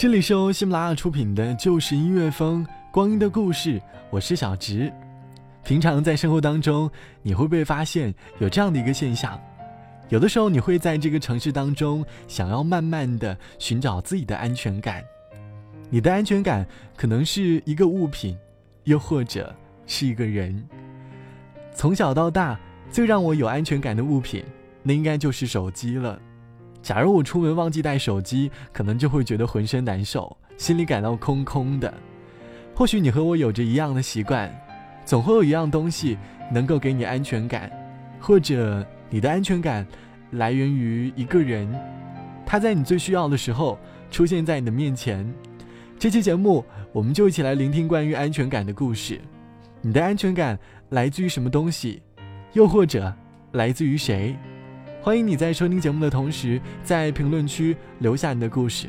这里是由喜马拉雅出品的《就是音乐风光阴的故事》，我是小直。平常在生活当中，你会不会发现有这样的一个现象？有的时候，你会在这个城市当中，想要慢慢的寻找自己的安全感。你的安全感可能是一个物品，又或者是一个人。从小到大，最让我有安全感的物品，那应该就是手机了。假如我出门忘记带手机，可能就会觉得浑身难受，心里感到空空的。或许你和我有着一样的习惯，总会有一样东西能够给你安全感，或者你的安全感来源于一个人，他在你最需要的时候出现在你的面前。这期节目，我们就一起来聆听关于安全感的故事。你的安全感来自于什么东西？又或者来自于谁？欢迎你在收听节目的同时，在评论区留下你的故事。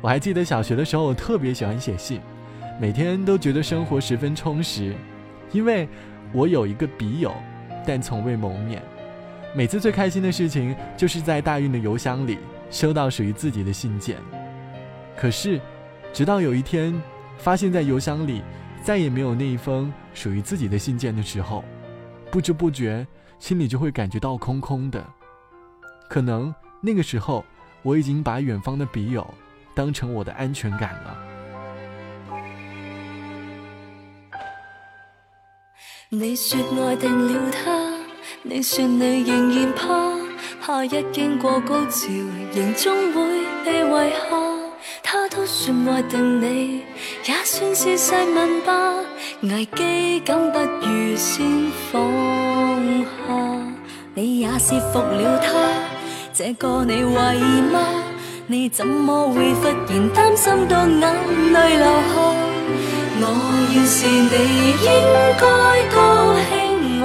我还记得小学的时候，我特别喜欢写信，每天都觉得生活十分充实，因为我有一个笔友，但从未谋面。每次最开心的事情，就是在大运的邮箱里收到属于自己的信件。可是，直到有一天，发现在邮箱里再也没有那一封属于自己的信件的时候，不知不觉心里就会感觉到空空的。可能那个时候，我已经把远方的笔友当成我的安全感了。你说爱定了他，你说你仍然怕，夏日经过高潮，仍终会被遗下。他都说爱定你，也算是细问吧。危机感不如先，你也是服了他。这个你怀疑吗？你怎么会忽然担心到眼泪流下？我要是你应该高兴，还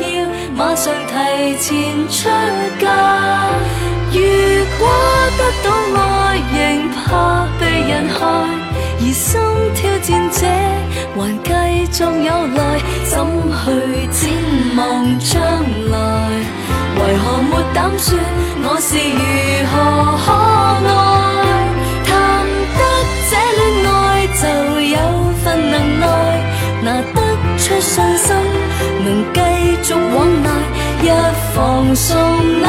要马上提前出嫁？如果得到爱，仍怕被人害，而心挑战者还继续有来，怎去展望将来？为何没胆说我是如何可爱？谈得这恋爱就有份能耐，拿得出信心，能继续往来，一放松难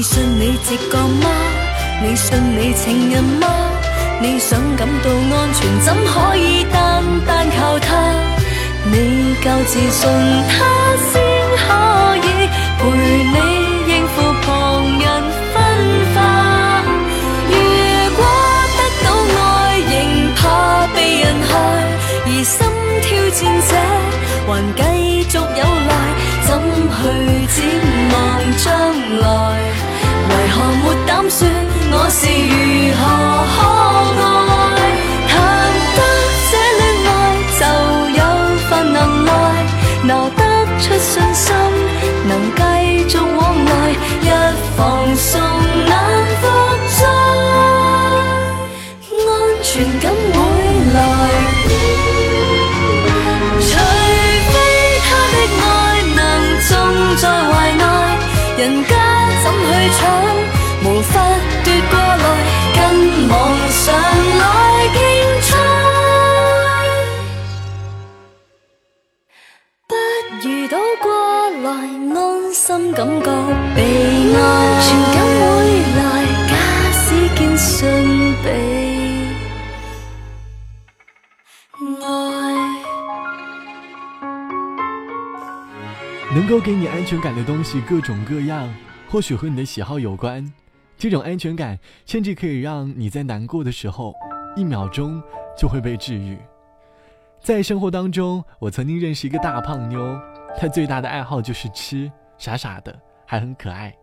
你信你直觉吗？你信你情人吗？你想感到安全，怎可以单单靠他？你够自信，他先可以陪你应付旁人分化。如果得到爱，仍怕被人害，而心挑战者还继续有，去展望将来？为何没胆说我是感被，假使信被，能够给你安全感的东西各种各样，或许和你的喜好有关。这种安全感甚至可以让你在难过的时候，一秒钟就会被治愈。在生活当中，我曾经认识一个大胖妞，她最大的爱好就是吃。傻傻的，还很可爱。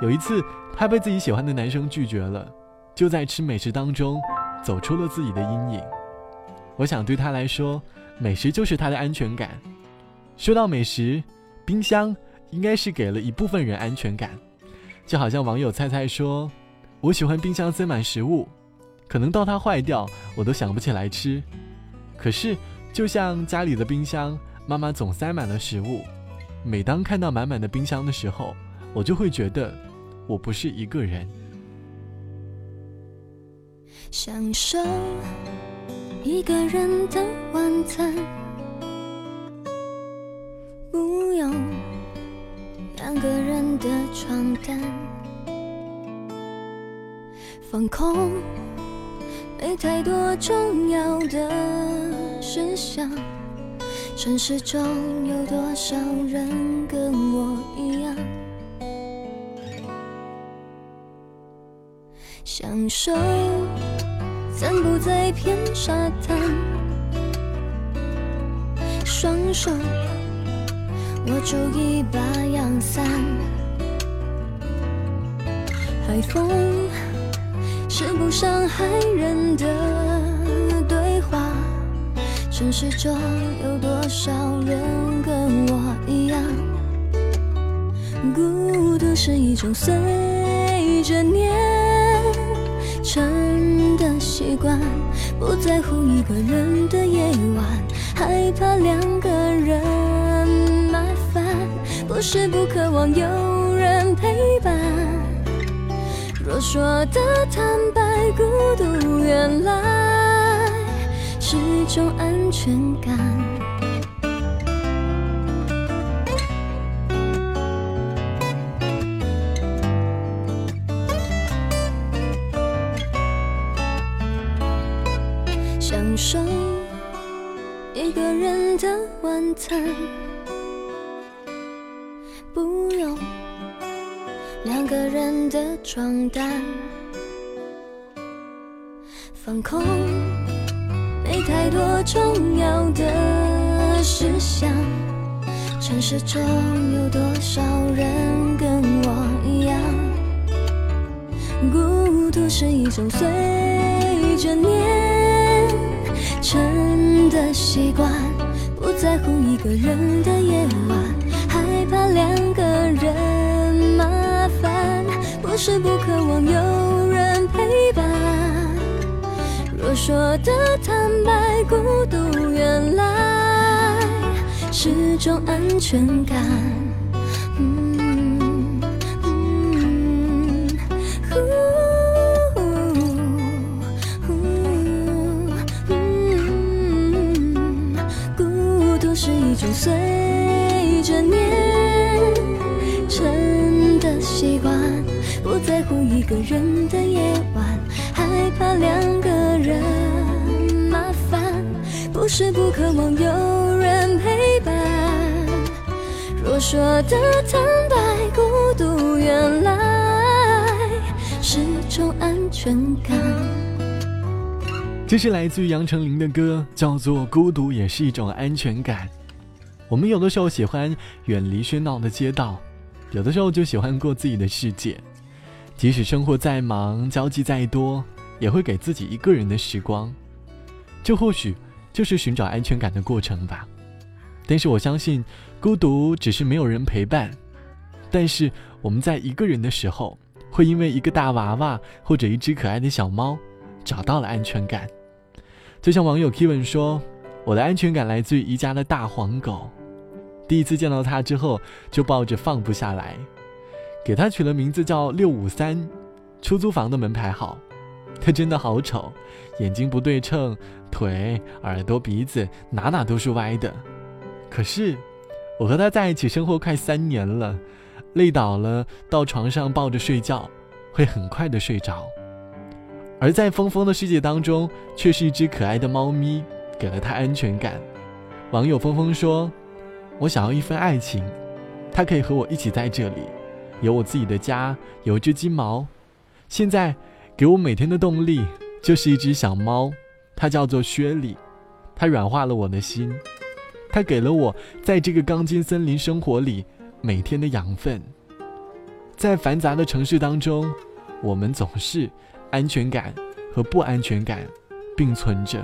有一次，她被自己喜欢的男生拒绝了，就在吃美食当中走出了自己的阴影。我想对她来说，美食就是她的安全感。说到美食，冰箱应该是给了一部分人安全感。就好像网友猜猜说：“我喜欢冰箱塞满食物，可能到它坏掉，我都想不起来吃。”可是，就像家里的冰箱，妈妈总塞满了食物。每当看到满满的冰箱的时候，我就会觉得我不是一个人。享受一个人的晚餐，不用两个人的床单，放空。没太多重要的事项，城市中有多少人跟我一样，享受散步在片沙滩，双手握住一把阳伞，海风。是不伤害人的。城市中有多少人跟我一样？孤独是一种随着年成的习惯，不在乎一个人的夜晚，害怕两个人麻烦，不是不渴望有人陪伴。若说的坦白，孤独原来是种安全感。享受一个人的晚餐，不用。两个人的床单，放空，太多重要的事项。城市中有多少人跟我一样？孤独是一种随着年成的习惯，不在乎一个人的夜晚，害怕两个人麻烦。不是不渴望有说的坦白，孤独原来是种安全感。是不渴望有人陪伴。若说的坦白，孤独原来是种安全感。这是来自于杨丞琳的歌，叫做《孤独也是一种安全感》。我们有的时候喜欢远离喧闹的街道，有的时候就喜欢过自己的世界。即使生活再忙，交际再多，也会给自己一个人的时光。这或许就是寻找安全感的过程吧。但是我相信，孤独只是没有人陪伴。但是我们在一个人的时候，会因为一个大娃娃或者一只可爱的小猫，找到了安全感。就像网友 Kevin 说：“我的安全感来自于宜家的大黄狗。第一次见到它之后，就抱着放不下来。”给他取了名字叫六五三，出租房的门牌号。他真的好丑，眼睛不对称，腿、耳朵、鼻子哪哪都是歪的。可是，我和他在一起生活快三年了，累倒了到床上抱着睡觉，会很快的睡着。而在疯疯的世界当中，却是一只可爱的猫咪，给了他安全感。网友峰峰说：“我想要一份爱情，它可以和我一起在这里，有我自己的家，有一只金毛。现在给我每天的动力就是一只小猫，它叫做薛里，它软化了我的心，它给了我在这个钢筋森林生活里每天的养分。在繁杂的城市当中，我们总是安全感和不安全感并存着。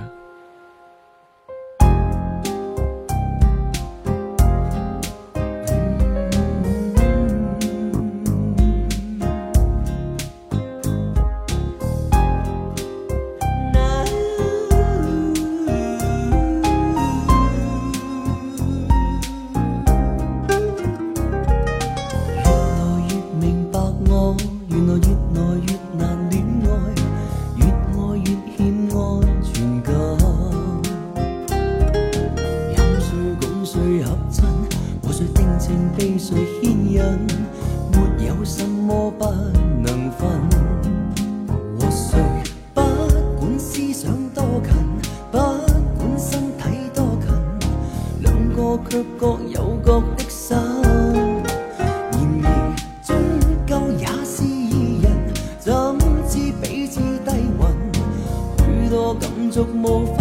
多感触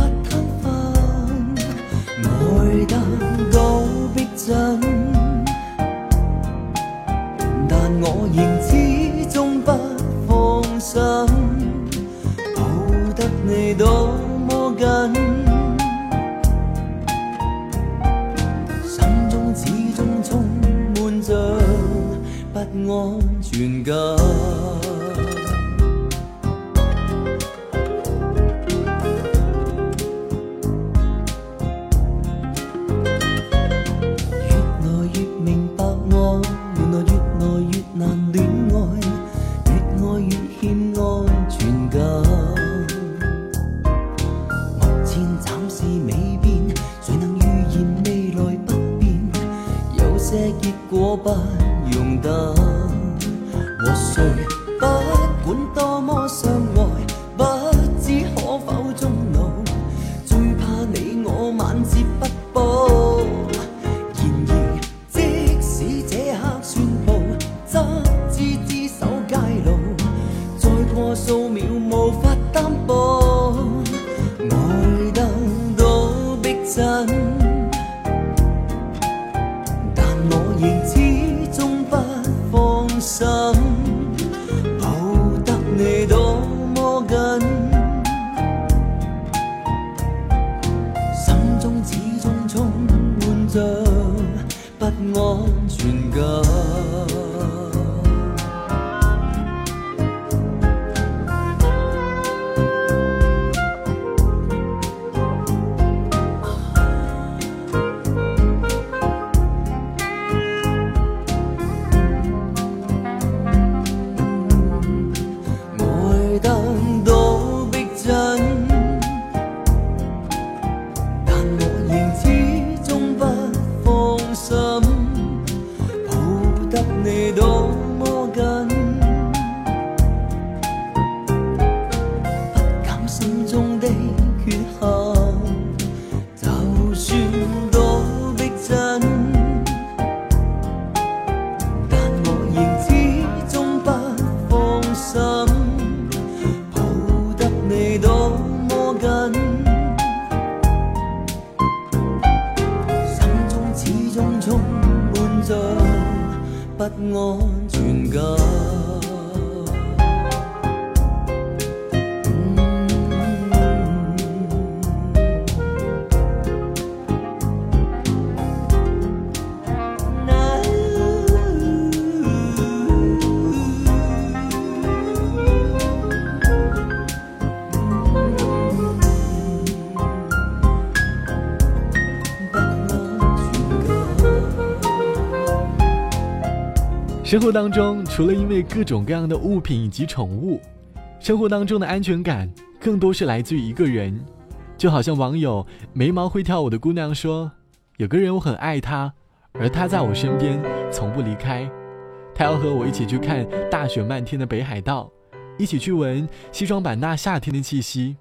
生活当中，除了因为各种各样的物品以及宠物，生活当中的安全感更多是来自于一个人。就好像网友眉毛会跳舞的姑娘说：“有个人我很爱他，而他在我身边从不离开。他要和我一起去看大雪漫天的北海道，一起去闻西双版纳夏天的气息。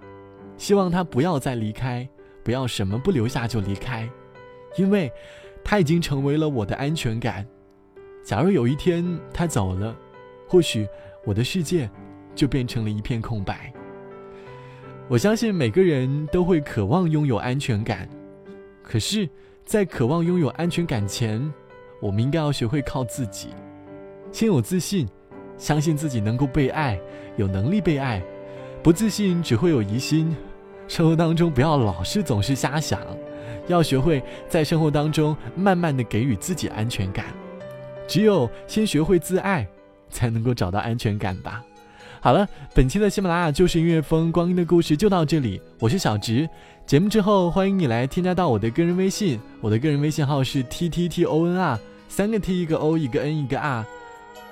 希望他不要再离开，不要什么不留下就离开，因为他已经成为了我的安全感。”假如有一天他走了，或许我的世界就变成了一片空白。我相信每个人都会渴望拥有安全感，可是，在渴望拥有安全感前，我们应该要学会靠自己，先有自信，相信自己能够被爱，有能力被爱。不自信只会有疑心。生活当中不要老是总是瞎想，要学会在生活当中慢慢的给予自己安全感。只有先学会自爱，才能够找到安全感吧。好了，本期的喜马拉雅就是音乐风光阴的故事就到这里，我是小直。节目之后欢迎你来添加到我的个人微信，我的个人微信号是 t t t o n r，三个 t 一个 o 一个 n 一个 r。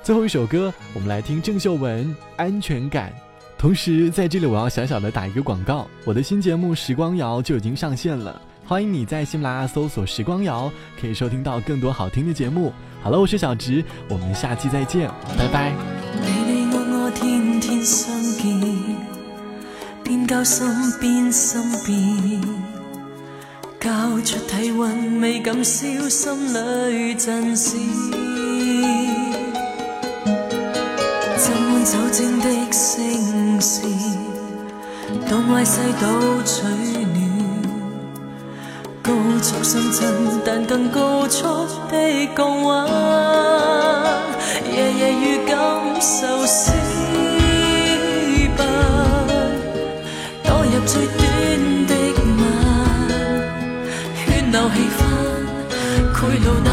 最后一首歌，我们来听郑秀文《安全感》。同时在这里我要小小的打一个广告，我的新节目《时光谣》就已经上线了，欢迎你在喜马拉雅搜索《时光谣》，可以收听到更多好听的节目。好了，我是小植，我们下期再见，拜拜。你你我我天天相见，边交心边心变，交出体温未敢消，心里震颤。浸满酒精的声线，东歪西倒取暖，高速上阵，但更高速的降温，夜夜与感受私奔，躲入。最短的吻，喧闹气氛，贿赂那